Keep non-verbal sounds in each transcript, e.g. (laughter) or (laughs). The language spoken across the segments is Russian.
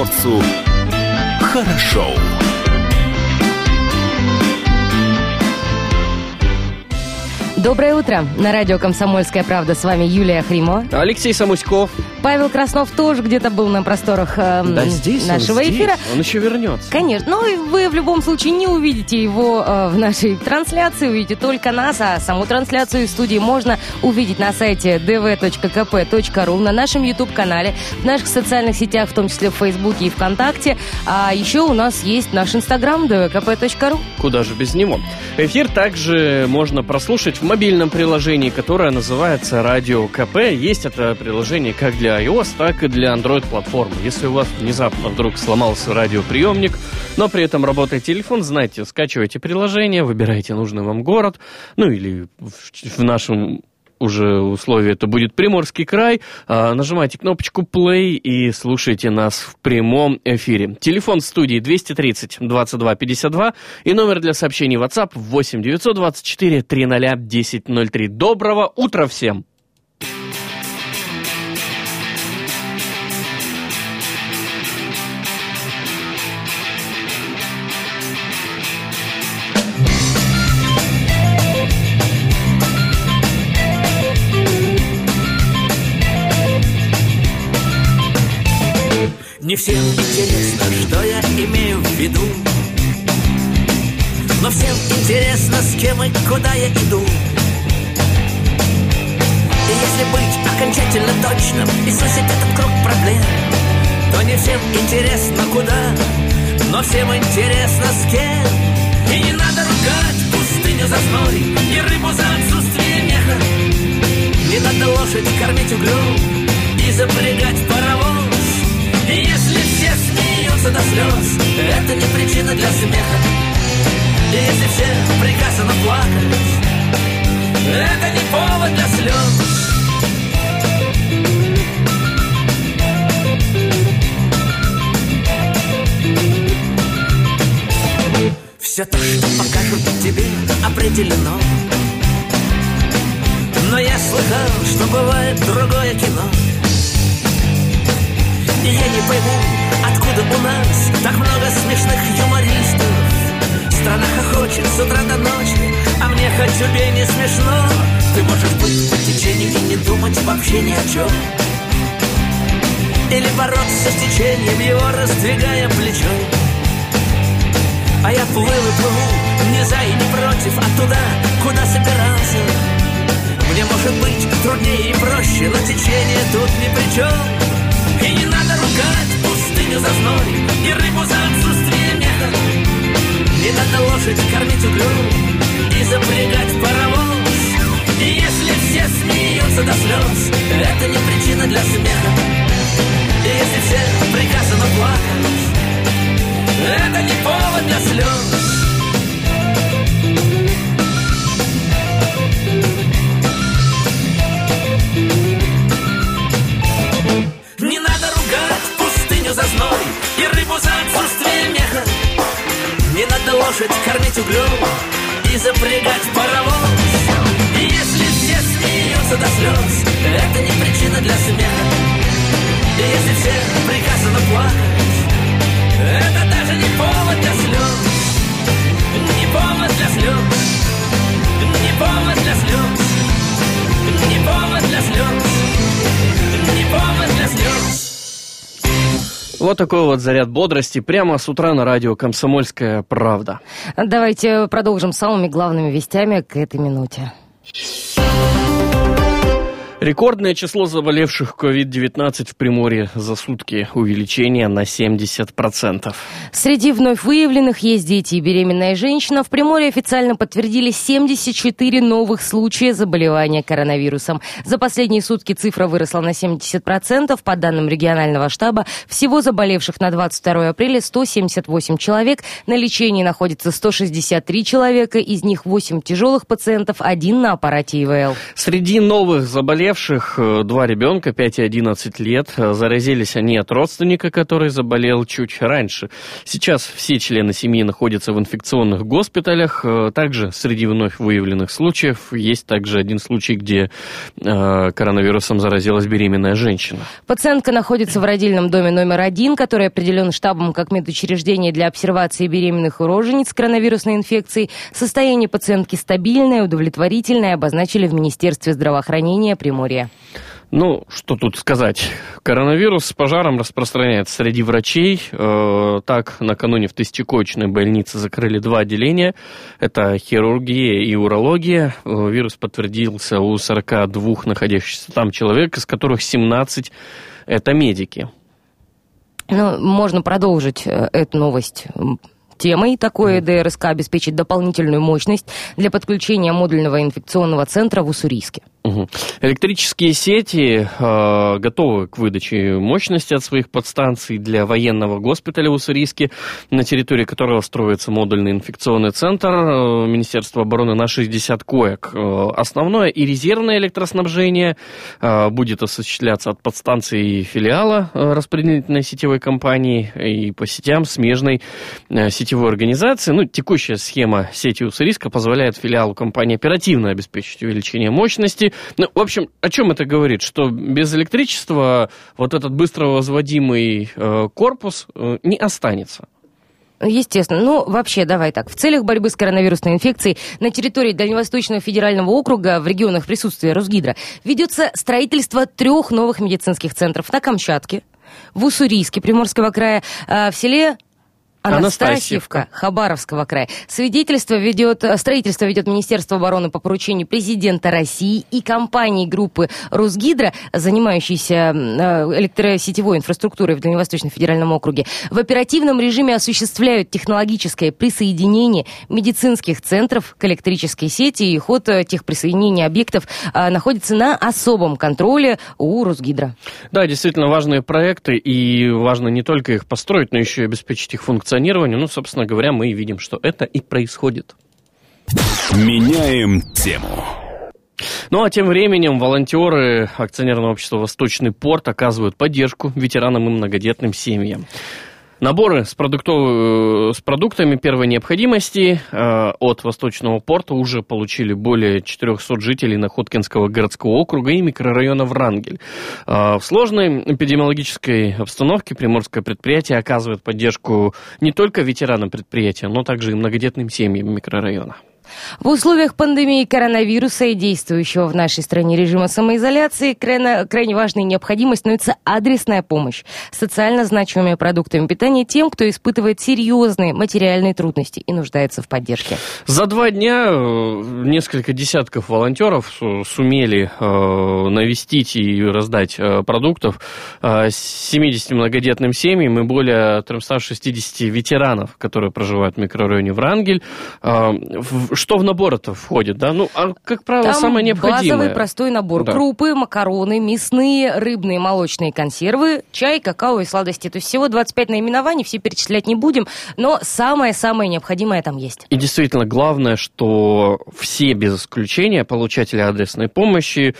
комсомольцу хорошо. Доброе утро. На радио «Комсомольская правда» с вами Юлия Хримо. Алексей Самуськов. Павел Краснов тоже где-то был на просторах э, Да здесь нашего он, здесь. эфира. Он еще вернется. Конечно. Ну, и вы в любом случае не увидите его э, в нашей трансляции, увидите только нас, а саму трансляцию из студии можно увидеть на сайте dv.kp.ru, на нашем YouTube-канале, в наших социальных сетях, в том числе в Фейсбуке и ВКонтакте. А еще у нас есть наш Инстаграм dvkp.ru. Куда же без него? Эфир также можно прослушать в мобильном приложении, которое называется Радио КП. Есть это приложение как для iOS, так и для Android-платформы. Если у вас внезапно вдруг сломался радиоприемник, но при этом работает телефон, знайте, скачивайте приложение, выбирайте нужный вам город, ну или в, нашем уже условии это будет Приморский край. А, нажимайте кнопочку play и слушайте нас в прямом эфире. Телефон студии 230 22 52 и номер для сообщений WhatsApp 8 924 300 1003. Доброго утра всем! Не всем интересно, что я имею в виду. Но всем интересно, с кем и куда я иду. И если быть окончательно точным И сузить этот круг проблем То не всем интересно, куда Но всем интересно, с кем. И не надо ругать пустыню за зной И рыбу за отсутствие меха. Не надо лошадь кормить углем И запрягать паровоз смеются до слез, это не причина для смеха. И если все приказано плакать, это не повод для слез. Все то, что покажут тебе, определено. Но я слыхал, что бывает другое кино. И я не пойму, откуда у нас так много смешных юмористов. Страна хохочет с утра до ночи, а мне хоть убей не смешно. Ты можешь быть по течению и не думать вообще ни о чем. Или бороться с течением, его раздвигая плечом. А я плыл и плыву, не за и не против, а туда, куда собирался. Мне может быть труднее и проще, но течение тут ни при чем. Ругать пустыню за зной И рыбу за отсутствие меха Не надо лошадь кормить углем И запрягать паровоз. И если все смеются до слез Это не причина для смеха. И если все приказано плакать Это не повод для слез Рыбу за отсутствие меха. Не надо лошадь кормить углем И запрягать паровоз. И если все смеются до слез Это не причина для смеха. И если все приказано плакать Это даже не повод для слез. Не повод для слез. Не повод для слез Вот такой вот заряд бодрости прямо с утра на радио «Комсомольская правда». Давайте продолжим самыми главными вестями к этой минуте. Рекордное число заболевших COVID-19 в Приморье за сутки. Увеличение на 70%. Среди вновь выявленных есть дети и беременная женщина. В Приморье официально подтвердили 74 новых случая заболевания коронавирусом. За последние сутки цифра выросла на 70%. По данным регионального штаба, всего заболевших на 22 апреля 178 человек. На лечении находится 163 человека, из них 8 тяжелых пациентов, один на аппарате ИВЛ. Среди новых заболевших заболевших э, два ребенка, 5 и 11 лет. Заразились они от родственника, который заболел чуть раньше. Сейчас все члены семьи находятся в инфекционных госпиталях. Также среди вновь выявленных случаев есть также один случай, где коронавирусом заразилась беременная женщина. Пациентка находится в родильном доме номер один, который определен штабом как медучреждение для обсервации беременных и рожениц коронавирусной инфекцией. Состояние пациентки стабильное, удовлетворительное, обозначили в Министерстве здравоохранения Приморья. Ну, что тут сказать. Коронавирус с пожаром распространяется среди врачей. Э, так, накануне в Тысячекоечной больнице закрыли два отделения. Это хирургия и урология. Э, вирус подтвердился у 42 находящихся там человек, из которых 17 это медики. Ну, можно продолжить э, эту новость темой. Такое ДРСК обеспечит дополнительную мощность для подключения модульного инфекционного центра в Уссурийске. Электрические сети э, готовы к выдаче мощности от своих подстанций для военного госпиталя Уссурийске, на территории которого строится модульный инфекционный центр э, Министерства обороны на 60 коек. Э, основное и резервное электроснабжение э, будет осуществляться от подстанции филиала э, распределительной сетевой компании и по сетям смежной э, сетевой организации. Ну, текущая схема сети Уссурийска позволяет филиалу компании оперативно обеспечить увеличение мощности ну, в общем, о чем это говорит? Что без электричества вот этот быстро возводимый э, корпус э, не останется. Естественно. Ну, вообще, давай так. В целях борьбы с коронавирусной инфекцией на территории Дальневосточного федерального округа в регионах присутствия Росгидро ведется строительство трех новых медицинских центров на Камчатке, в Уссурийске Приморского края, э, в селе Анастасьевка, Хабаровского края. Свидетельство ведет, э, строительство ведет Министерство обороны по поручению президента России и компании группы Росгидро, занимающейся э, электросетевой инфраструктурой в Дальневосточном федеральном округе. В оперативном режиме осуществляют технологическое присоединение медицинских центров к электрической сети, и ход э, тех присоединений объектов находится на особом контроле у Росгидро. Да, действительно важные проекты, и важно не только их построить, но еще и обеспечить их функционирование функционированию, ну, собственно говоря, мы и видим, что это и происходит. Меняем тему. Ну а тем временем волонтеры акционерного общества «Восточный порт» оказывают поддержку ветеранам и многодетным семьям. Наборы с, продуктов, с продуктами первой необходимости э, от Восточного порта уже получили более 400 жителей Находкинского городского округа и микрорайона Врангель. Э, в сложной эпидемиологической обстановке приморское предприятие оказывает поддержку не только ветеранам предприятия, но также и многодетным семьям микрорайона. В условиях пандемии коронавируса и действующего в нашей стране режима самоизоляции крайне, крайне важной необходимой становится адресная помощь социально значимыми продуктами питания тем, кто испытывает серьезные материальные трудности и нуждается в поддержке. За два дня э, несколько десятков волонтеров сумели э, навестить и раздать э, продуктов 70 многодетным семьям и более 360 ветеранов, которые проживают в микрорайоне Врангель что в набор это входит, да? Ну, а, как правило, Там самое необходимое. базовый простой набор. Да. Крупы, макароны, мясные, рыбные, молочные консервы, чай, какао и сладости. То есть всего 25 наименований, все перечислять не будем, но самое-самое необходимое там есть. И действительно, главное, что все без исключения получатели адресной помощи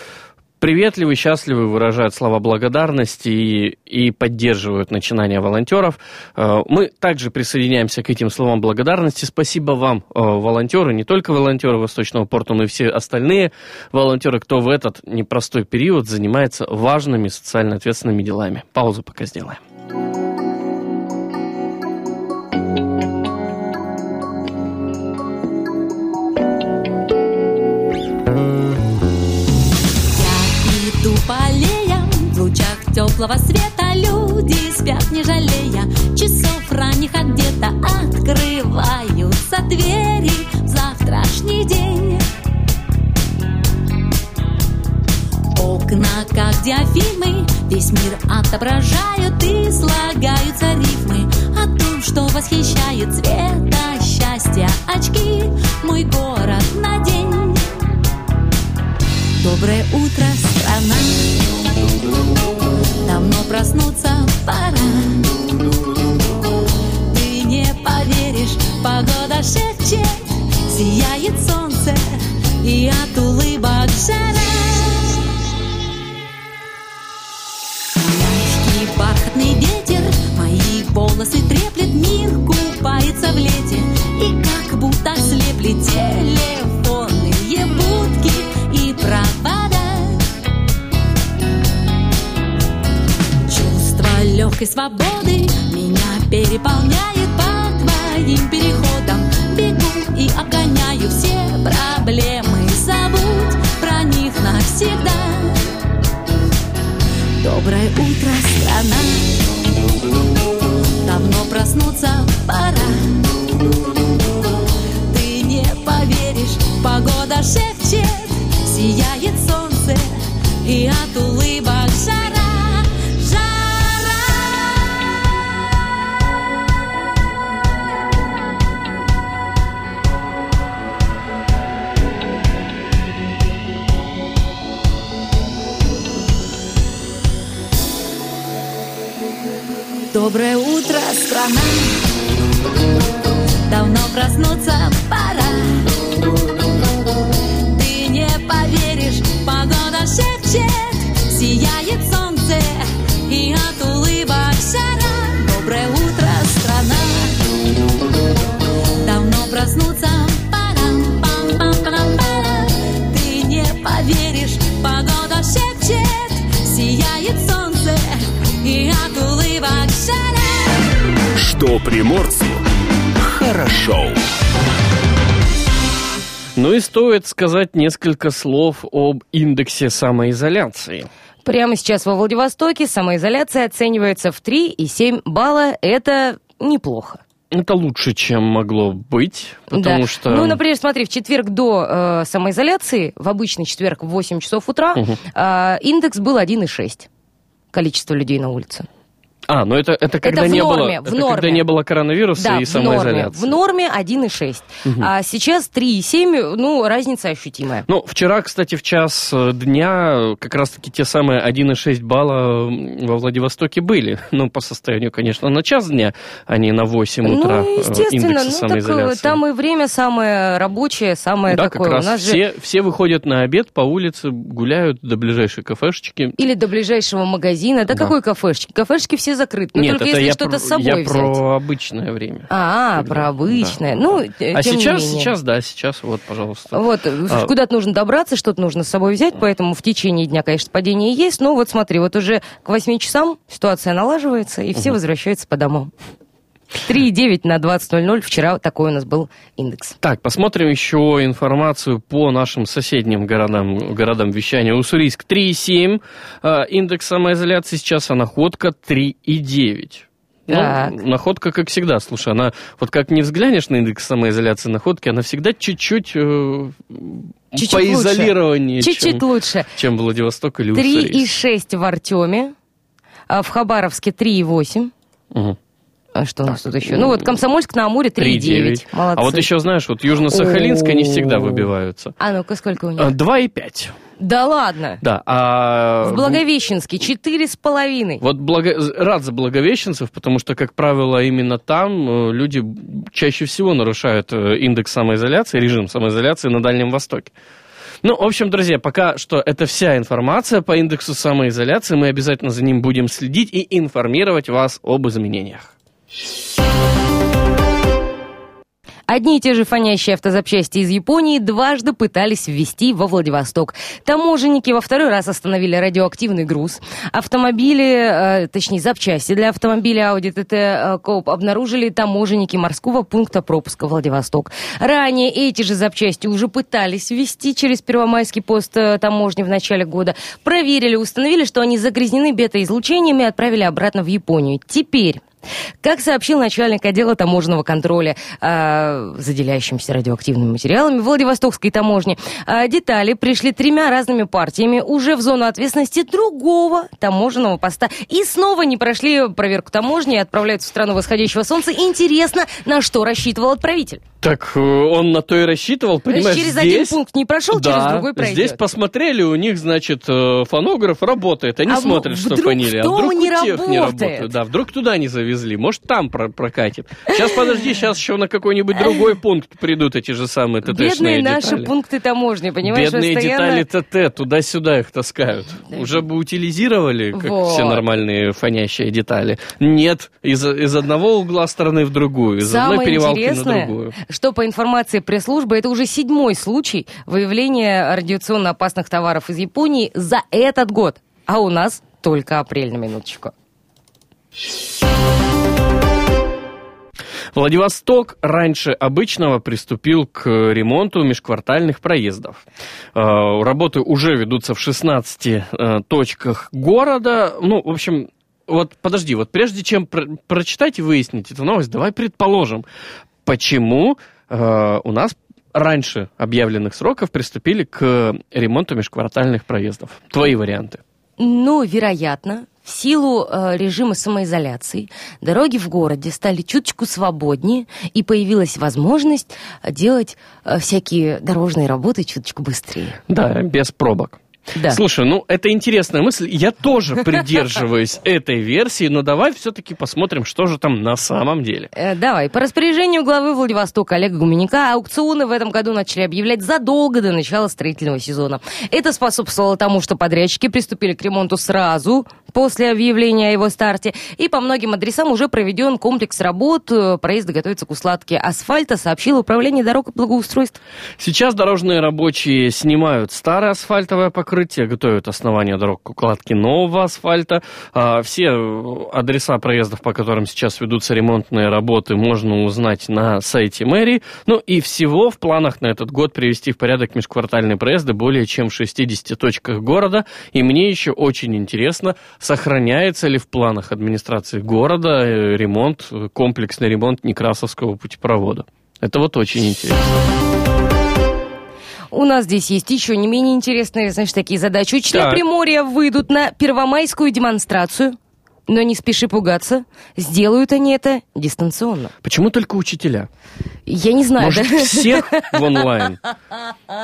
приветливы, счастливы, выражают слова благодарности и, и поддерживают начинания волонтеров. Э, мы также присоединяемся к этим словам благодарности. Спасибо вам, э, волонтеры, не только волонтеры Восточного порта, но и все остальные волонтеры, кто в этот непростой период занимается важными социально ответственными делами. Паузу пока сделаем. Теплого света. Люди спят, не жалея Часов ранних, где-то Открываются двери В завтрашний день. Окна, как диафильмы Весь мир отображают И слагаются рифмы О том, что восхищает Цвета счастья очки Мой город на день. Доброе утро, страна! Давно проснуться пора. Ты не поверишь, погода шепчет Сияет солнце и от улыбок жара. Мягкий бархатный ветер Мои волосы треплет Мир купается в лете. И как будто слеп телефонные будки и права легкой свободы меня переполняет по твоим переходам. Бегу и обгоняю все проблемы, забудь про них навсегда. Доброе утро, страна. Давно проснуться пора. Ты не поверишь, погода шепчет, сияет солнце и от улыбок жара. Доброе утро, страна. Давно проснуться пора. Что приморцу хорошо. Ну и стоит сказать несколько слов об индексе самоизоляции. Прямо сейчас во Владивостоке самоизоляция оценивается в 3,7 балла. Это неплохо. Это лучше, чем могло быть, потому Да. что... Ну, например, смотри, в четверг до э, самоизоляции, в обычный четверг в 8 часов утра, Мгм. э, индекс был 1,6. Количество людей на улице. А, ну это, это когда в не норме, было, в это когда норме. не было коронавируса Да, и в норме. самоизоляции. В норме 1,6. А сейчас 3,7, ну, разница ощутимая. Ну, вчера, кстати, в час э, дня как раз-таки те самые 1,6 балла во Владивостоке были. (laughs) Ну, по состоянию, конечно, на час дня, а не на 8 утра ну, естественно, ну, так, э, самоизоляции. там и время самое рабочее, самое да, такое. как раз У нас же все, все выходят на обед по улице, гуляют до ближайшей кафешечки. Или до ближайшего магазина. Да, Да. какой кафешечки? Кафешки все закрыты. Но Нет, только это если я, что-то про, с собой я взять. про обычное время. А, Когда- про обычное. да, ну, да. э, А сейчас, сейчас, да, сейчас, вот, пожалуйста. Вот, А. куда-то нужно добраться, что-то нужно с собой взять, поэтому в течение дня, конечно, падение есть, но вот смотри, вот уже к 8 часам ситуация налаживается, и все возвращаются по домам. 3,9 на 20.00, вчера такой у нас был индекс. Так, посмотрим еще информацию по нашим соседним городам, городам вещания. Уссурийск 3,7, э, индекс самоизоляции сейчас, а находка 3,9. Ну, Так. находка, как всегда, слушай, она, вот как не взглянешь на индекс самоизоляции находки, она всегда чуть-чуть, э, Чуть-чуть поизолированнее, Чуть-чуть чем, лучше. чем Владивосток или Уссурийск. 3,6 в Артеме, а в Хабаровске 3,8. Мгм. А что у нас тут еще? Ну вот Комсомольск на Амуре 3,9. 3,9. Молодцы. А вот еще, знаешь, вот Южно-Сахалинск, они всегда выбиваются. А ну-ка, сколько у них? А, 2,5. Да ладно. Да, а... В Благовещенске 4,5. Вот благо... рад за благовещенцев, потому что, как правило, именно там э, люди чаще всего нарушают э, индекс самоизоляции, режим самоизоляции на Дальнем Востоке. Ну, в общем, друзья, пока что это вся информация по индексу самоизоляции. Мы обязательно за ним будем следить и информировать вас об изменениях. Одни и те же фонящие автозапчасти из Японии дважды пытались ввести во Владивосток. Таможенники во второй раз остановили радиоактивный груз. Автомобили, э, точнее запчасти для автомобиля Audi TT э, Coop обнаружили таможенники морского пункта пропуска Владивосток. Ранее эти же запчасти уже пытались ввести через Первомайский пост э, таможни в начале года. Проверили, установили, что они загрязнены бета-излучением и отправили обратно в Японию. Теперь как сообщил начальник отдела таможенного контроля э, заделяющимся радиоактивными материалами Владивостокской таможни, э, детали пришли тремя разными партиями уже в зону ответственности другого таможенного поста. И снова не прошли проверку таможни и отправляются в страну восходящего солнца. Интересно, на что рассчитывал отправитель. Так э, он на то и рассчитывал, понимаешь, через здесь... один пункт не прошел, да, через другой пройдет. здесь посмотрели, у них, значит, э, фонограф работает. Они А смотрят, что дома а вдруг не у тех не работает? работает. Да, вдруг туда не завезли. Может, там про- прокатит. Сейчас, подожди, сейчас еще на какой-нибудь другой пункт придут эти же самые ТТшные Бедные наши детали. пункты таможни, понимаешь, Бедные постоянно... детали ТТ, туда-сюда их таскают. Уже бы утилизировали, как Вот. все нормальные фонящие детали. Нет, из, из одного угла страны в другую, из одной перевалки на другую. Что по информации пресс-службы, это уже седьмой случай выявления радиационно опасных товаров из Японии за этот год. А у нас только апрель, на минуточку. Владивосток раньше обычного приступил к ремонту межквартальных проездов. Э, Работы уже ведутся в 16 э, точках города. Ну, в общем, вот подожди, вот прежде чем про- прочитать и выяснить эту новость, давай предположим, почему э, у нас раньше объявленных сроков приступили к ремонту межквартальных проездов. Твои варианты. Ну, вероятно, в силу э, режима самоизоляции дороги в городе стали чуточку свободнее, и появилась возможность делать э, всякие дорожные работы чуточку быстрее. Да, без пробок. Да. Слушай, ну это интересная мысль. Я тоже (laughs) придерживаюсь этой версии, но давай все-таки посмотрим, что же там на самом деле. Э, Давай, по распоряжению главы Владивостока Олега Гуменяка аукционы в этом году начали объявлять задолго до начала строительного сезона. Это способствовало тому, что подрядчики приступили к ремонту сразу после объявления о его старте, и по многим адресам уже проведен комплекс работ, проезды готовятся к укладке асфальта, сообщило Управление дорог и благоустройства. Сейчас дорожные рабочие снимают старое асфальтовое покрытие, готовят основание дорог к укладке нового асфальта. А, Все э, адреса проездов, по которым сейчас ведутся ремонтные работы, можно узнать на сайте мэрии. Ну и всего в планах на этот год привести в порядок межквартальные проезды более чем в 60 точках города. И мне еще очень интересно, сохраняется ли в планах администрации города э, ремонт, э, комплексный ремонт Некрасовского путепровода. Это вот очень интересно. У нас здесь есть еще не менее интересные, значит, такие задачи. Учителя Так. Приморья выйдут на первомайскую демонстрацию, но не спеши пугаться, сделают они это дистанционно. Почему только учителя? Я не знаю, Может, да? всех в онлайн?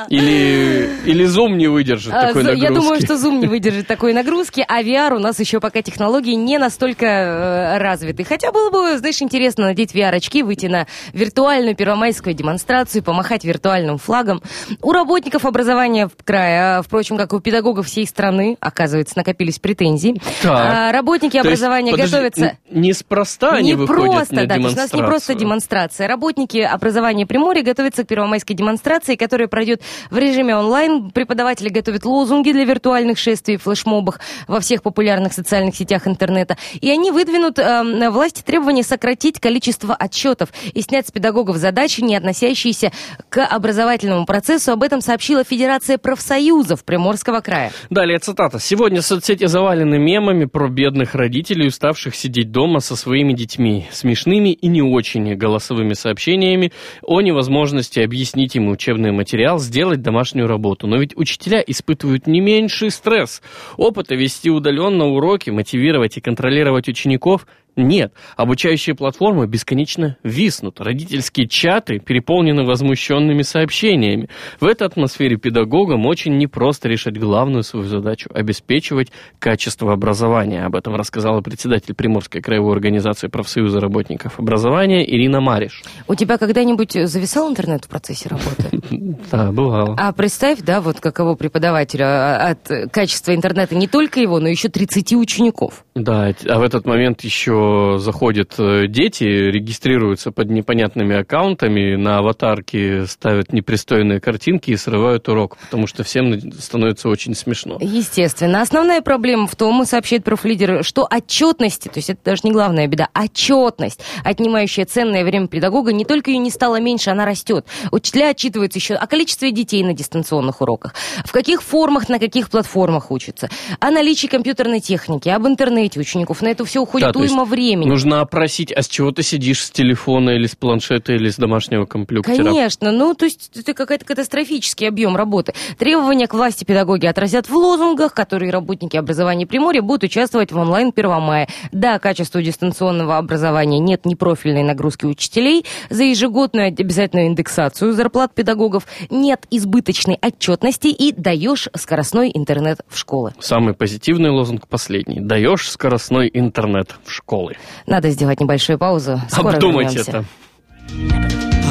Или, или Zoom не выдержит А, такой нагрузки? Я думаю, что Zoom не выдержит такой нагрузки, а VR у нас еще пока технологии не настолько э, развиты. Хотя было бы, знаешь, интересно надеть VR-очки, выйти на виртуальную первомайскую демонстрацию, помахать виртуальным флагом. У работников образования в крае, а, впрочем, как и у педагогов всей страны, оказывается, накопились претензии. Так. А, Работники есть, образования подожди, готовятся... Неспроста они не выходят просто, на да, то есть у нас не просто демонстрацию. демонстрация. Работники образования Приморья готовятся к первомайской демонстрации, которая пройдет в режиме онлайн. Преподаватели готовят лозунги для виртуальных шествий флешмобах во всех популярных социальных сетях интернета. И они выдвинут э, власти требование сократить количество отчетов и снять с педагогов задачи, не относящиеся к образовательному процессу. Об этом сообщила Федерация профсоюзов Приморского края. Далее цитата. «Сегодня соцсети завалены мемами про бедных родителей, уставших сидеть дома со своими детьми, смешными и не очень голосовыми сообщениями о невозможности объяснить им учебный материал, сделать домашнюю работу. Но ведь учителя испытывают не меньший стресс. Опыта вести удаленно уроки, мотивировать и контролировать учеников нет. Обучающие платформы бесконечно виснут. Родительские чаты переполнены возмущенными сообщениями. В этой атмосфере педагогам очень непросто решать главную свою задачу – обеспечивать качество образования. Об этом рассказала председатель Приморской краевой организации профсоюза работников образования Ирина Мариш. У тебя когда-нибудь зависал интернет в процессе работы? (laughs) Да, бывало. А представь, да, вот каково преподавателю а, от качества интернета не только его, но еще 30 учеников. Да, а в этот момент еще заходят э, дети, регистрируются под непонятными аккаунтами, на аватарки ставят непристойные картинки и срывают урок, потому что всем становится очень смешно. Естественно. Основная проблема в том, сообщает профлидер, что отчетности, то есть это даже не главная беда, отчетность, отнимающая ценное время педагога, не только ее не стало меньше, она растет. Учителя отчитываются еще о количестве детей на дистанционных уроках, в каких формах, на каких платформах учатся, о наличии компьютерной техники, об интернете учеников. На это все уходит Да, уйма времени. Нужно опросить, а с чего ты сидишь, с телефона или с планшета или с домашнего компьютера? Конечно, ну то есть это какой-то катастрофический объем работы. Требования к власти педагоги отразят в лозунгах, которые работники образования Приморья будут участвовать в онлайн 1 мая. Да, качеству дистанционного образования нет непрофильной нагрузки учителей, за ежегодную обязательную индексацию зарплат педагогов нет избыточной отчетности и даешь скоростной интернет в школы. Самый позитивный лозунг последний. Даешь скоростной интернет в школы. Надо сделать небольшую паузу. Скоро Обдумайте вернемся. это.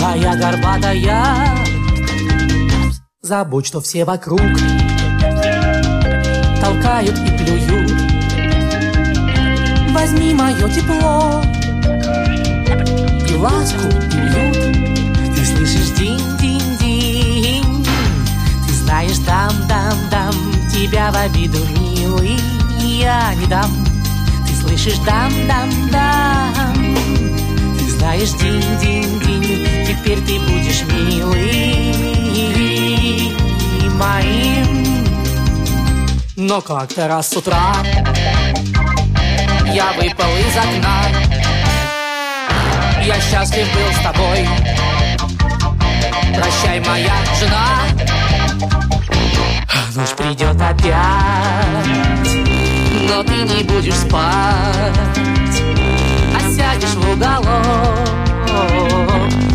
А я горбатая Забудь, что все вокруг Толкают и плюют Возьми мое тепло И ласку, и уют Ты слышишь динь-динь-динь Ты знаешь дам-дам-дам Тебя в обиду, милый, я не дам слышишь дам-дам-дам ты знаешь, динь-динь-динь, теперь ты будешь милый моим. Но как-то раз с утра я выпал из окна. Я счастлив был с тобой. Прощай, моя жена. Ночь придет опять, но ты не будешь спать. А сядешь в уголок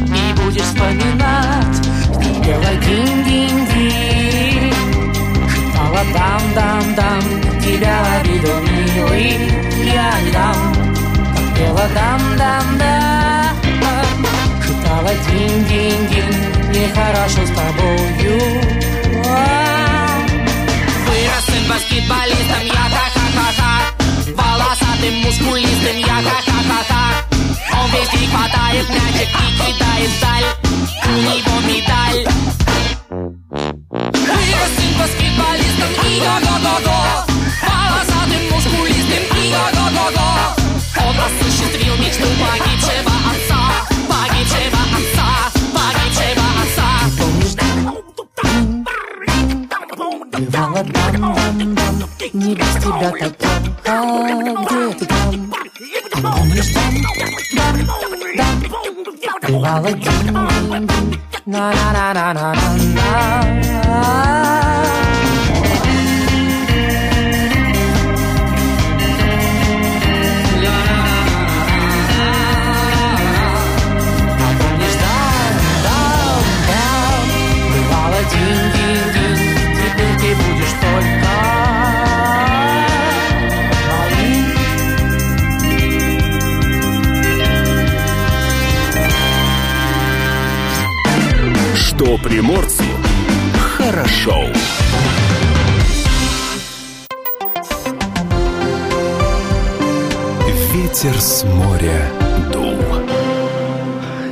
и будешь вспоминать, как пела динь-динь-динь, шептала дам-дам-дам, тебя в обиду, милый, я не дам, как пела дам-дам-дам, шептала динь-динь-динь, нехорошо с тобою. Вырос сын баскетболистом, я ха-ха-ха-ха Волосатым, мускулистым, я ха-ха-ха-ха Он везде хватает мячик и кидает вдаль. У него медаль. Вырос сын баскетболистом, и го-го-го-го. Волосатым, мускулистым, и го-го-го-го. Он осуществил мечту погибшего отца. Погибшего отца, погибшего отца. Бывало дам-дам-дам Не без тебя так Бывало динь-динь-динь На-на-на-на-на-на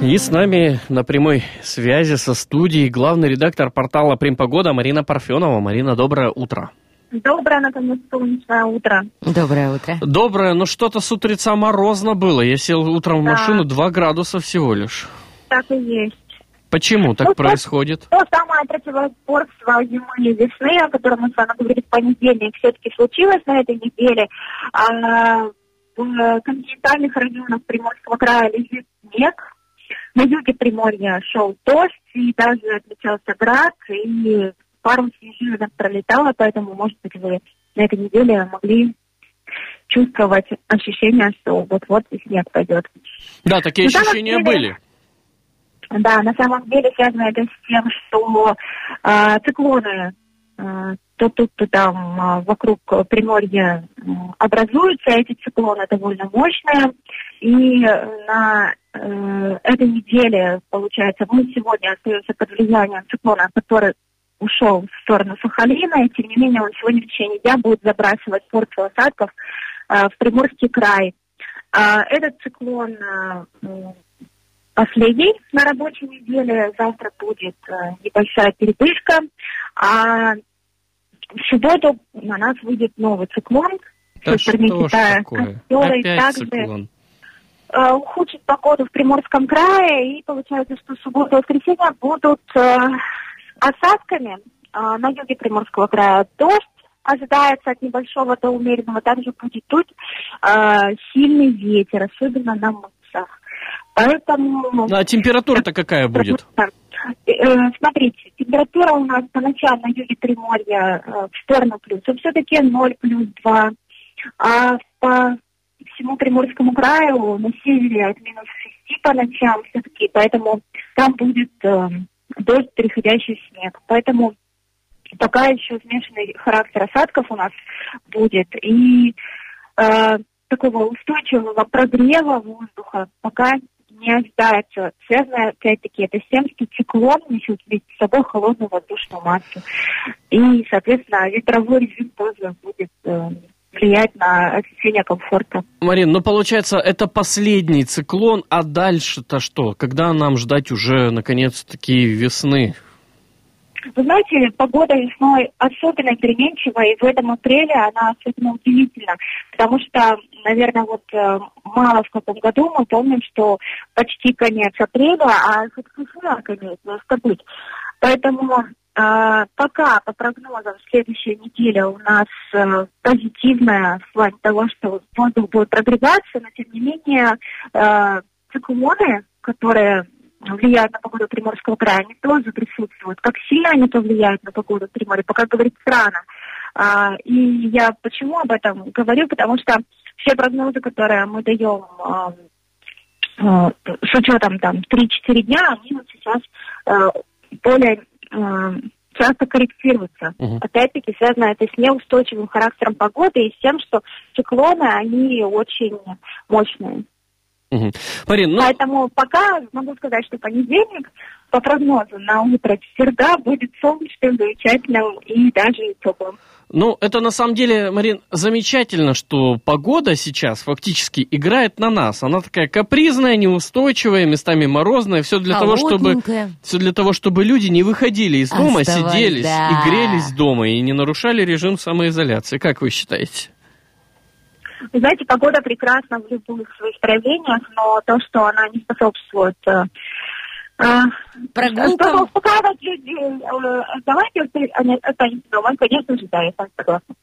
И с нами на прямой связи со студией главный редактор портала «Примпогода» Марина Парфенова. Марина, доброе утро. Доброе, наконец, солнечное утро. Доброе утро. Доброе, но что-то с утреца морозно было. Я сел утром в Да. машину, 2 градуса всего лишь. Так и есть. Почему так Ну, то- происходит? То самое противоборство зимы и весны, о котором мы с вами говорили в понедельник, все-таки случилось на этой неделе. А, в континентальных районах Приморского края лежит снег. На юге Приморья шел дождь, и даже отмечался град, и пару снежинок пролетало, поэтому, может быть, вы на этой неделе могли чувствовать ощущение, что вот-вот и снег пойдет. Да, такие Ну, там ощущения вообще- были. Да, на самом деле связано это с тем, что э, циклоны то тут, то там э, вокруг Приморья э, образуются. Эти циклоны довольно мощные. И э, на э, этой неделе, получается, мы сегодня остаемся под влиянием циклона, который ушел в сторону Сахалина, и тем не менее он сегодня в течение дня будет забрасывать порцию осадков э, в Приморский край. А, Этот циклон э, последний на рабочей неделе. Завтра будет э, небольшая передышка. А в субботу на нас выйдет новый циклон. Да что Китая, такое? который Опять также циклон. э, ухудшит погоду в Приморском крае. И получается, что суббота и воскресенье будут э, осадками. А на юге Приморского края дождь, ожидается от небольшого до умеренного. Также будет тут э, сильный ветер, особенно на мысах. Поэтому... Ну, а температура-то какая будет? Э, смотрите, температура у нас поначалу на юге Приморья э, в сторону плюса все-таки 0 плюс 2, а по всему Приморскому краю на севере от минус 6 по ночам все-таки, поэтому там будет э, дождь, переходящий в снег. Поэтому пока еще смешанный характер осадков у нас будет. И э, такого устойчивого прогрева воздуха пока не ожидается. Связано, опять-таки, это с тем, что циклон несет с собой холодную воздушную массу. И, соответственно, ветровой режим тоже будет э, влиять на ощущение комфорта. Марин, ну получается, это последний циклон, а дальше-то что? Когда нам ждать уже, наконец-таки, весны? Вы знаете, погода весной особенно переменчивая, и в этом апреле она особенно удивительна, потому что, наверное, вот э, мало в каком году мы помним, что почти конец апреля, а все-таки конец, может быть. Поэтому э, пока по прогнозам следующая неделя у нас э, позитивная в плане того, что воздух будет прогреваться, но тем не менее э, циклоны, которые влияют на погоду Приморского края, они тоже присутствуют. Как сильно они повлияют на погоду Приморья, пока говорить рано. А, и я почему об этом говорю? Потому что все прогнозы, которые мы даем а, а, с учетом там 3-4 дня, они вот сейчас а, более а, часто корректируются. Uh-huh. Опять-таки связано это с неустойчивым характером погоды и с тем, что циклоны, они очень мощные. Угу. Марин, ну... Поэтому пока могу сказать, что понедельник по прогнозу на утро черда будет солнечным, замечательным и даже теплым. Ну, это на самом деле, Марин, замечательно, что погода сейчас фактически играет на нас. Она такая капризная, неустойчивая, местами морозная. Все для того, чтобы все для того, чтобы люди не выходили из дома, Оставались, сиделись да. и грелись дома и не нарушали режим самоизоляции. Как вы считаете? Вы знаете, погода прекрасна в любых своих проявлениях, но то, что она не способствует э, э Прогулкам? успокаивать людей, э, давайте останемся дома, конечно же, да, я согласна.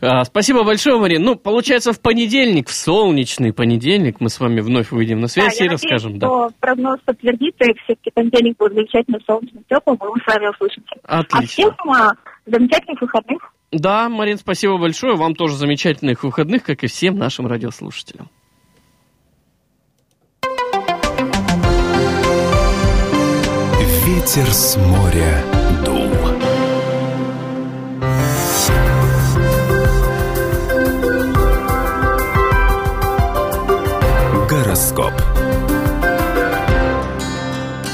А, спасибо большое, Марин. Ну, получается, в понедельник, в солнечный понедельник, мы с вами вновь выйдем на связь да, и расскажем. Надеюсь, да. что прогноз подтвердится, и все-таки понедельник будет замечательно солнечным, теплым, и мы с вами услышимся. Отлично. А всем а, замечательных выходных. Да, Марин, спасибо большое. Вам тоже замечательных выходных, как и всем нашим радиослушателям. Ветер с моря дул. Гороскоп.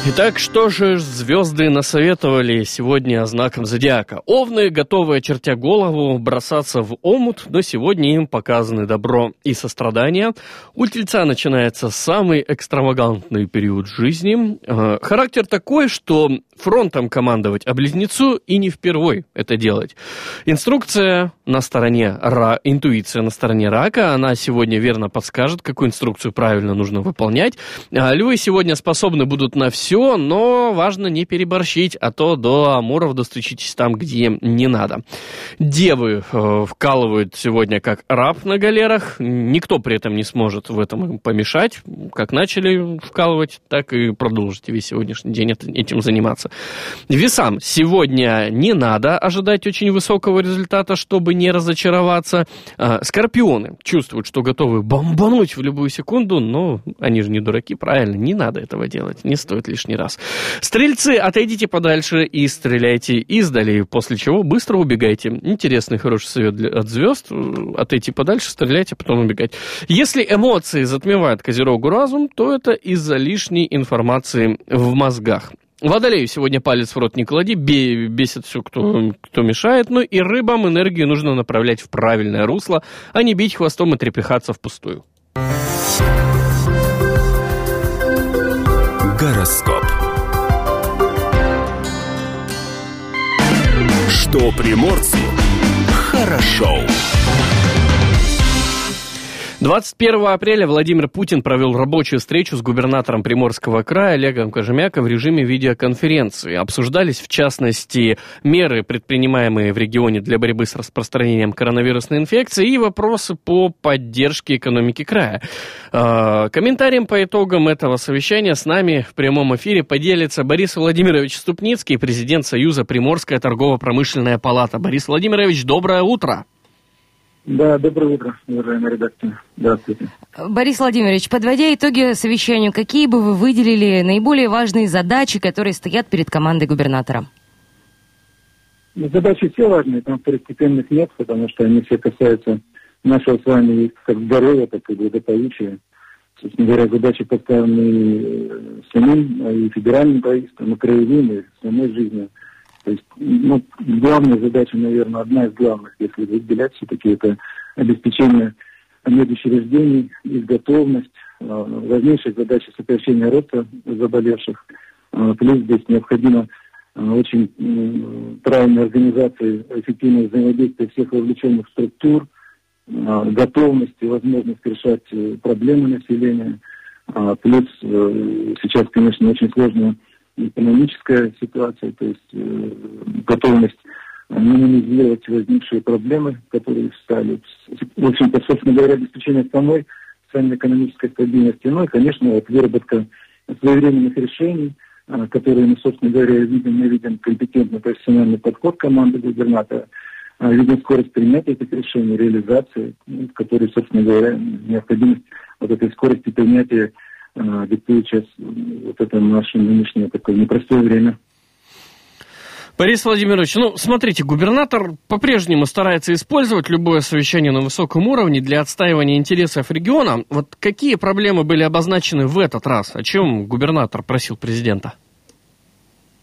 Итак, что же звезды насоветовали сегодня знаком зодиака? Овны, готовые, чертя голову, бросаться в омут, но сегодня им показаны добро и сострадание. У тельца начинается самый экстравагантный период жизни. Э, характер такой, что фронтом командовать, а близнецу и не впервой это делать. Инструкция на стороне Ра, интуиция на стороне рака, она сегодня верно подскажет, какую инструкцию правильно нужно выполнять. А львы сегодня способны будут на все, все, но важно не переборщить, а то до амуров достучитесь там, где не надо. Девы э, вкалывают сегодня как раб на галерах, никто при этом не сможет в этом помешать. Как начали вкалывать, так и продолжите весь сегодняшний день этим заниматься. Весам сегодня не надо ожидать очень высокого результата, чтобы не разочароваться. А, скорпионы чувствуют, что готовы бомбануть в любую секунду, но они же не дураки, правильно, не надо этого делать, не стоит лишь лишний раз. Стрельцы, отойдите подальше и стреляйте издали, после чего быстро убегайте. Интересный, хороший совет для, от звезд. Отойти подальше, стреляйте, потом убегать. Если эмоции затмевают Козерогу разум, то это из-за лишней информации в мозгах. Водолею сегодня палец в рот не клади, бесит все, кто, кто мешает. Ну и рыбам энергию нужно направлять в правильное русло, а не бить хвостом и трепыхаться впустую. Гороскоп. Что приморцу хорошо. 21 апреля Владимир Путин провел рабочую встречу с губернатором Приморского края Олегом Кожемяко в режиме видеоконференции. Обсуждались, в частности, меры, предпринимаемые в регионе для борьбы с распространением коронавирусной инфекции и вопросы по поддержке экономики края. Э, комментарием по итогам этого совещания с нами в прямом эфире поделится Борис Владимирович Ступницкий, президент Союза Приморская торгово-промышленная палата. Борис Владимирович, доброе утро. Да, доброе утро, уважаемые редакторы. Здравствуйте. Борис Владимирович, подводя итоги совещанию, какие бы вы выделили наиболее важные задачи, которые стоят перед командой губернатора? Ну, задачи все важные, там второстепенных нет, потому что они все касаются нашего с вами как здоровья, так и благополучия. Собственно говоря, задачи поставлены э, самим и федеральным правительством, и краевым, и самой жизнью то есть, ну, главная задача, наверное, одна из главных, если выделять все-таки, это обеспечение медучреждений, их готовность, э, важнейшая задача сокращения роста заболевших. Э, плюс здесь необходимо э, очень правильной организации, эффективного взаимодействия всех вовлеченных структур, готовность и возможность решать проблемы населения. Плюс сейчас, конечно, очень сложно экономическая ситуация, то есть э, готовность минимизировать возникшие проблемы, которые стали. В общем-то, собственно говоря, обеспечение самой социально-экономической стабильности. Ну и, конечно, вот выработка своевременных решений, э, которые мы, собственно говоря, видим, мы видим компетентный профессиональный подход команды губернатора, э, видим скорость принятия этих решений, реализации, ну, которые, собственно говоря, необходимость вот этой скорости принятия диктует сейчас вот это наше нынешнее такое непростое время. Борис Владимирович, ну, смотрите, губернатор по-прежнему старается использовать любое совещание на высоком уровне для отстаивания интересов региона. Вот какие проблемы были обозначены в этот раз? О чем губернатор просил президента?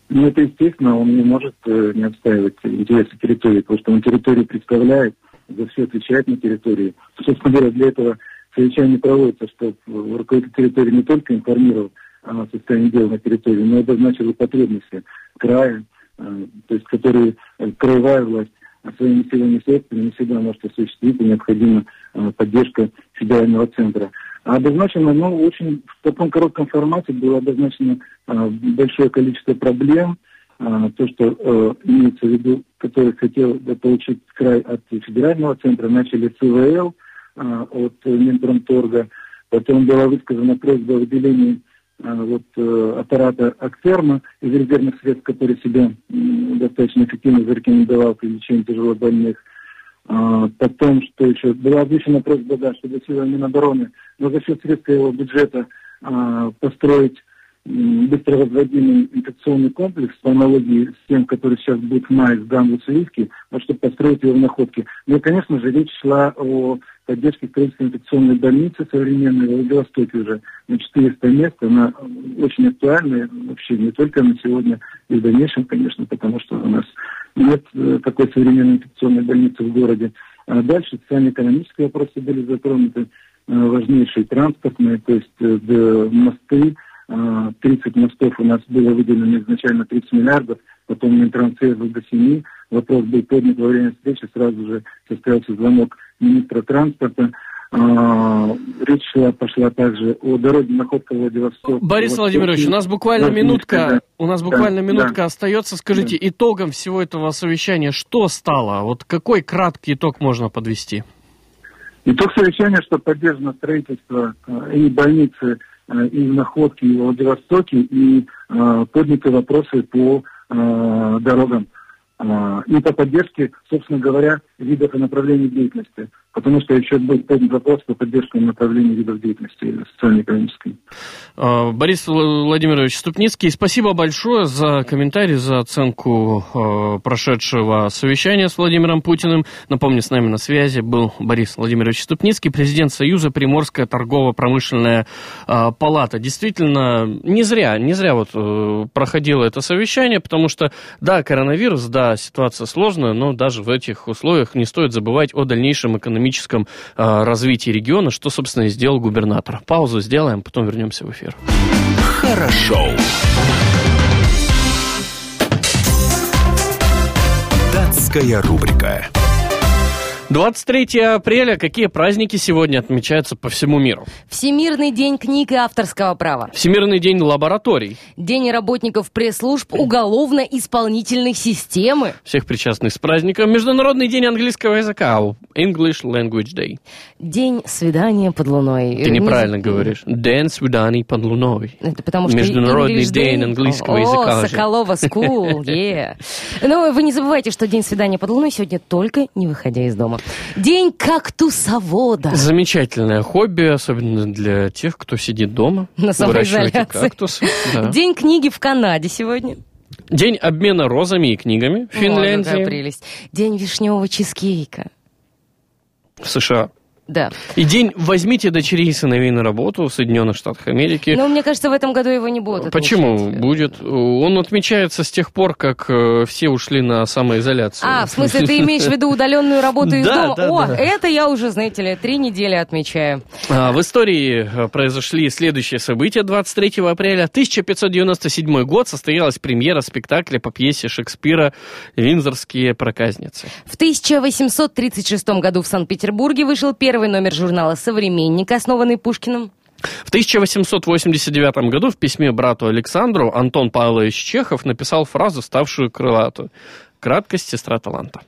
Ну, это естественно, он не может э, не отстаивать интересы территории, потому что он территорию представляет, за все отвечает на территории. Собственно говоря, для этого совещание проводится, чтобы руководитель территории не только информировал о состоянии дел на территории, но и обозначил потребности края, э, то есть которые э, краевая власть своими силами средствами не всегда может осуществить, и необходима э, поддержка федерального центра. А обозначено, ну, очень в таком коротком формате было обозначено большое количество проблем, то, что имеется в виду, который хотел получить край от федерального центра, начали с ИВЛ, от Минпромторга. Потом была высказана просьба о выделении а, вот, э, аппарата Актерма из резервных средств, который себя достаточно эффективно зарекомендовал при лечении тяжелобольных. А, потом, что еще, была озвучена просьба, да, чтобы силы Минобороны, но за счет средств его бюджета построить быстровозводимый инфекционный комплекс по аналогии с тем, который сейчас будет в мае с Гамбус-Риски, вот, чтобы построить его в находке. Ну и, конечно же, речь шла о поддержке строительства инфекционной больницы современной в Владивостоке уже на 400 мест. Она очень актуальна вообще не только на сегодня и в дальнейшем, конечно, потому что у нас нет э, такой современной инфекционной больницы в городе. А дальше социально-экономические вопросы были затронуты, э, важнейшие транспортные, то есть э, мосты, 30 мостов у нас было выделено изначально 30 миллиардов, потом Минтранс до 7. Вопрос был поднят во время встречи, сразу же состоялся звонок министра транспорта. А, речь шла, пошла также о дороге находка Владивосток. Борис Владимирович, у нас буквально минутка, да, у нас буквально да, минутка да. остается. Скажите, да. итогом всего этого совещания что стало? Вот какой краткий итог можно подвести? Итог совещания, что поддержано строительство э, и больницы Находке, и в Владивостоке, и э, подняты вопросы по э, дорогам. Э, и по поддержке, собственно говоря, видов и направлений деятельности потому что еще будет поднят вопрос по поддержке направления видов деятельности социально-экономической. А, Борис Владимирович Ступницкий, спасибо большое за комментарий, за оценку а, прошедшего совещания с Владимиром Путиным. Напомню, с нами на связи был Борис Владимирович Ступницкий, президент Союза Приморская торгово-промышленная а, палата. Действительно, не зря, не зря вот э, проходило это совещание, потому что, да, коронавирус, да, ситуация сложная, но даже в этих условиях не стоит забывать о дальнейшем экономическом э, развитии региона, что, собственно, и сделал губернатор. Паузу сделаем, потом вернемся в эфир. Хорошо. Датская рубрика. 23 апреля. Какие праздники сегодня отмечаются по всему миру? Всемирный день книг и авторского права. Всемирный день лабораторий. День работников пресс-служб уголовно-исполнительной системы. Всех причастных с праздником. Международный день английского языка. English Language Day. День свидания под луной. Ты Не неправильно за- говоришь. День свиданий под луной. Это потому что Международный English день английского О, языка же. Соколова School, (laughs) yeah. Но вы не забывайте, что день свидания под луной сегодня только не выходя из дома. День кактусовода. Замечательное хобби, особенно для тех, кто сидит дома. На самоизоляции. кактусы. Да. День книги в Канаде сегодня. День обмена розами и книгами в О, Финляндии, прелесть. День вишневого чизкейка. в США. Да. И день «Возьмите дочерей и сыновей на работу» в Соединенных Штатах Америки. Но мне кажется, в этом году его не будут Почему отмечать. будет? Он отмечается с тех пор, как э, все ушли на самоизоляцию. А, в смысле, ты имеешь в виду удаленную работу из Да, дома? да, О, да. это я уже, знаете ли, три недели отмечаю. А, В истории э, произошли следующие события. 23 апреля 1597 год состоялась премьера спектакля по пьесе Шекспира «Виндзорские проказницы». В 1836 году в Санкт-Петербурге вышел первый номер журнала «Современник», основанный Пушкиным. В 1889 году в письме брату Александру Антон Павлович Чехов написал фразу, ставшую крылатую. «Краткость – сестра таланта».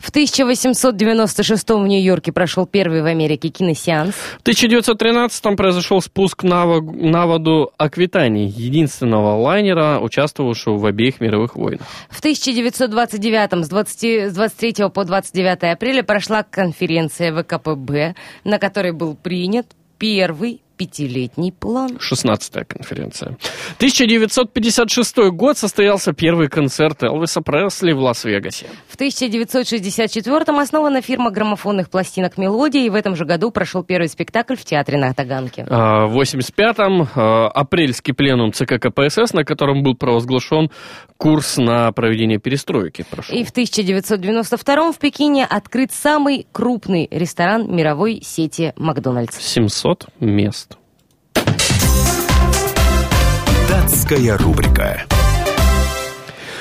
В 1896 в Нью-Йорке прошел первый в Америке киносеанс. В 1913 произошел спуск на, на воду Аквитании, единственного лайнера, участвовавшего в обеих мировых войнах. В 1929 с, 20 с 23 по 29 апреля прошла конференция ВКПБ, на которой был принят первый пятилетний план. 16-я конференция. 1956 год состоялся первый концерт Элвиса Пресли в Лас-Вегасе. В 1964 основана фирма граммофонных пластинок «Мелодия», и в этом же году прошел первый спектакль в театре на Таганке. А, В 85-м а, апрельский пленум ЦК КПСС, на котором был провозглашен курс на проведение перестройки. Прошел. И в 1992 в Пекине открыт самый крупный ресторан мировой сети «Макдональдс». 700 мест. Датская рубрика.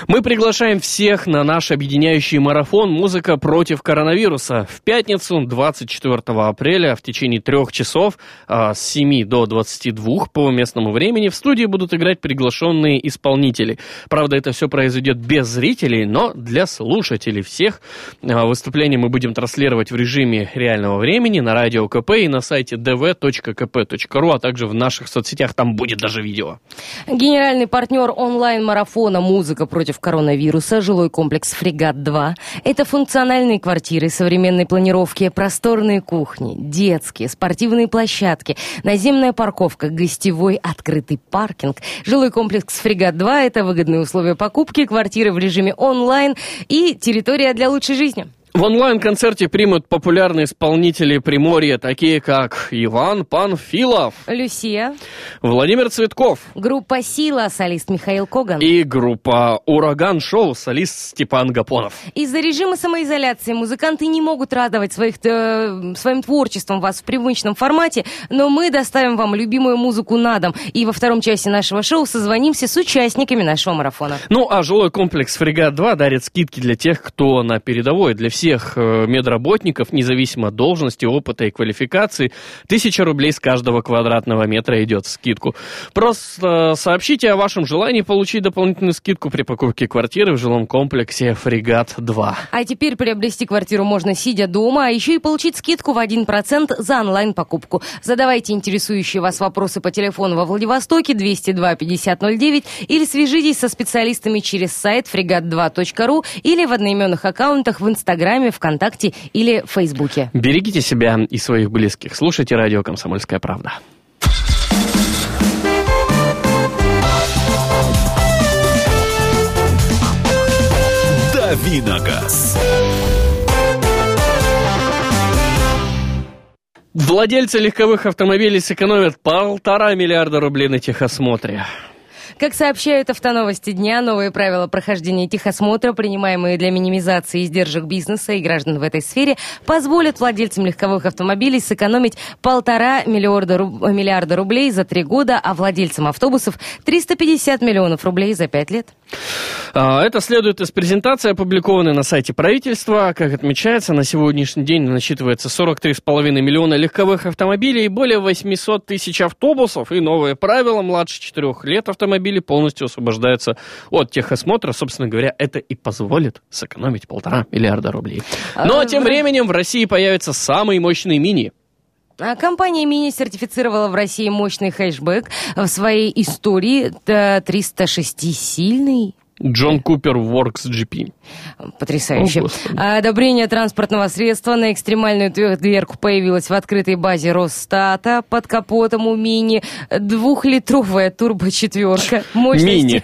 Мы приглашаем всех на наш объединяющий марафон «Музыка против коронавируса» в пятницу, 24 апреля, в течение трех часов а, с 7 до 22 по местному времени. В студии будут играть приглашенные исполнители. Правда, это все произойдет без зрителей, но для слушателей всех. А, Выступление мы будем транслировать в режиме реального времени на радио КП и на сайте dv.kp.ru, а также в наших соцсетях. Там будет даже видео. Генеральный партнер онлайн-марафона «Музыка против коронавируса» жилой комплекс «Фрегат-2». Это функциональные квартиры современной планировки, просторные кухни, детские, спортивные площадки, наземная парковка, гостевой открытый паркинг. Жилой комплекс «Фрегат-2» — это выгодные условия покупки, квартиры в режиме онлайн и территория для лучшей жизни. В онлайн-концерте примут популярные исполнители Приморья, такие как Иван Панфилов, Люсия, Владимир Цветков группа «Сила», солист Михаил Коган. и группа Ураган Шоу, солист Степан Гапонов. Из-за режима самоизоляции музыканты не могут радовать своих, э, своим творчеством вас в привычном формате, но мы доставим вам любимую музыку на дом. И во втором часе нашего шоу созвонимся с участниками нашего марафона. Ну, а жилой комплекс «Фрегат-2» дарит скидки для тех, кто на передовой, для всех э, медработников, независимо от должности, опыта и квалификации. Тысяча рублей с каждого квадратного метра идет в скидку. Просто сообщите о вашем желании получить дополнительную скидку при покупке квартиры в жилом комплексе «Фрегат-2». А теперь приобрести квартиру можно сидя дома, а еще и получить скидку в 1% за онлайн-покупку. Задавайте интересующие вас вопросы по телефону во Владивостоке 202 5009 или свяжитесь со специалистами через сайт фрегат2.ру или в одноименных аккаунтах в Инстаграме, ВКонтакте или Фейсбуке. Берегите себя и своих близких. Слушайте радио «Комсомольская правда». Давиногаз. Владельцы легковых автомобилей сэкономят полтора миллиарда рублей на техосмотре. Как сообщают автоновости дня, новые правила прохождения техосмотра, принимаемые для минимизации издержек бизнеса и граждан в этой сфере, позволят владельцам легковых автомобилей сэкономить полтора миллиарда, руб... миллиарда рублей за три года, а владельцам автобусов 350 миллионов рублей за пять лет. А, Это следует из презентации, опубликованной на сайте правительства. Как отмечается, на сегодняшний день насчитывается 43,5 миллиона легковых автомобилей и более 800 тысяч автобусов. И новые правила младше 4 лет автомобилей полностью освобождаются от техосмотра. Собственно говоря, это и позволит сэкономить полтора миллиарда рублей. Но А, тем временем в России появятся самые мощные мини. А Компания Мини сертифицировала в России мощный хэшбэк в своей истории. Это 306-сильный Джон Купер Works GP. Потрясающе. О. А Одобрение транспортного средства на экстремальную дверку появилось в открытой базе Росстата под капотом у Мини. Двухлитровая турбочетверка. (laughs) Мини.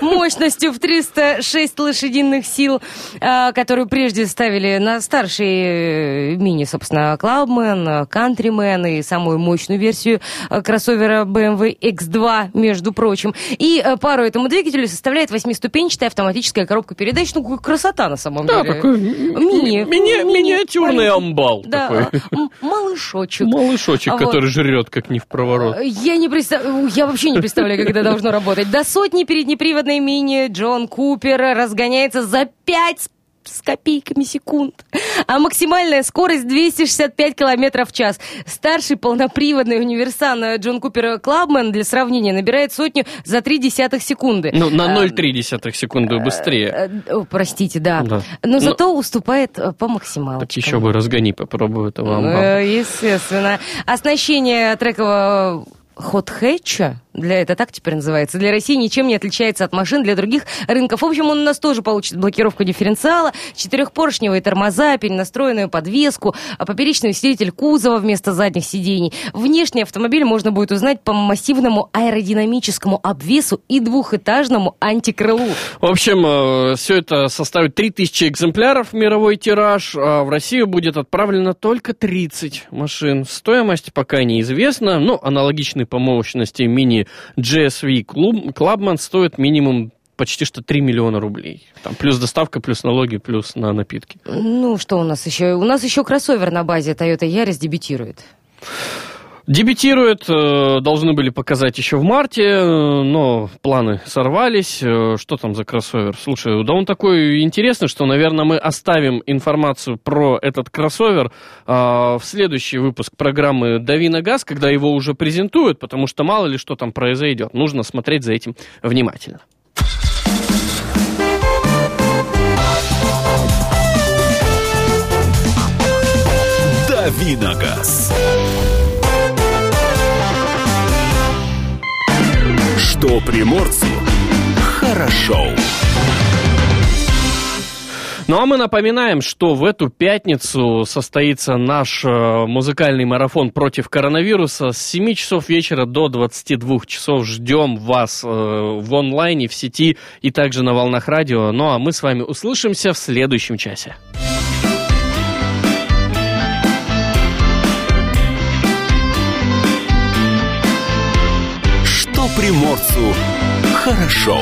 Мощностью в 306 лошадиных сил, а, которую прежде ставили на старшие э, Мини, собственно, Клабмен, Кантримен и самую мощную версию э, кроссовера BMW X2, между прочим. И э, пару этому двигателю составляет восьмиступенчатая автоматическая коробка передач. Ну, красота на самом Да, деле. такой Мини. мини- Мини. миниатюрный амбал Да, такой. малышочек. Малышочек, вот. который жрет как не в проворот. Я не представляю, я вообще не представляю, как это должно работать. До сотни переднеприводной мини Джон Купер разгоняется за 5 с копейками секунд. А максимальная скорость 265 километров в час. Старший полноприводный универсан Джон Купер Клабмен для сравнения набирает сотню за 3 десятых секунды. Ну, на А, 0,3 секунды быстрее. э, о, Простите, да. Да. Но Ну, зато уступает э, по максималочкам. Так еще бы разгони, попробую этого амбала. Э, Естественно. Оснащение трекового хот-хэтча, для, это так теперь называется, для России ничем не отличается от машин для других рынков. В общем, он у нас тоже получит блокировку дифференциала, четырехпоршневые тормоза, перенастроенную подвеску, а поперечный усилитель кузова вместо задних сидений. Внешний автомобиль можно будет узнать по массивному аэродинамическому обвесу и двухэтажному антикрылу. В общем, все это составит 3000 экземпляров мировой тираж, а в Россию будет отправлено только 30 машин. Стоимость пока неизвестна, но аналогичный по мощности мини GSV Club- Clubman стоит минимум почти что 3 миллиона рублей. Там плюс доставка, плюс налоги, плюс на напитки. Ну, что у нас еще? У нас еще кроссовер на базе Toyota Yaris дебютирует. Дебютирует, э, должны были показать еще в марте, э, но планы сорвались. Э, Что там за кроссовер? Слушай, да он такой интересный, что, наверное, мы оставим информацию про этот кроссовер э, в следующий выпуск программы «Дави на газ», когда его уже презентуют, потому что мало ли что там произойдет. Нужно смотреть за этим внимательно. Давиногаз. Что приморцу хорошо. Ну а мы напоминаем, что в эту пятницу состоится наш э, музыкальный марафон против коронавируса с 7 часов вечера до 22 часов. Ждем вас э, в онлайне, в сети и также на волнах радио. Ну а мы с вами услышимся в следующем часе. Приморцу хорошо.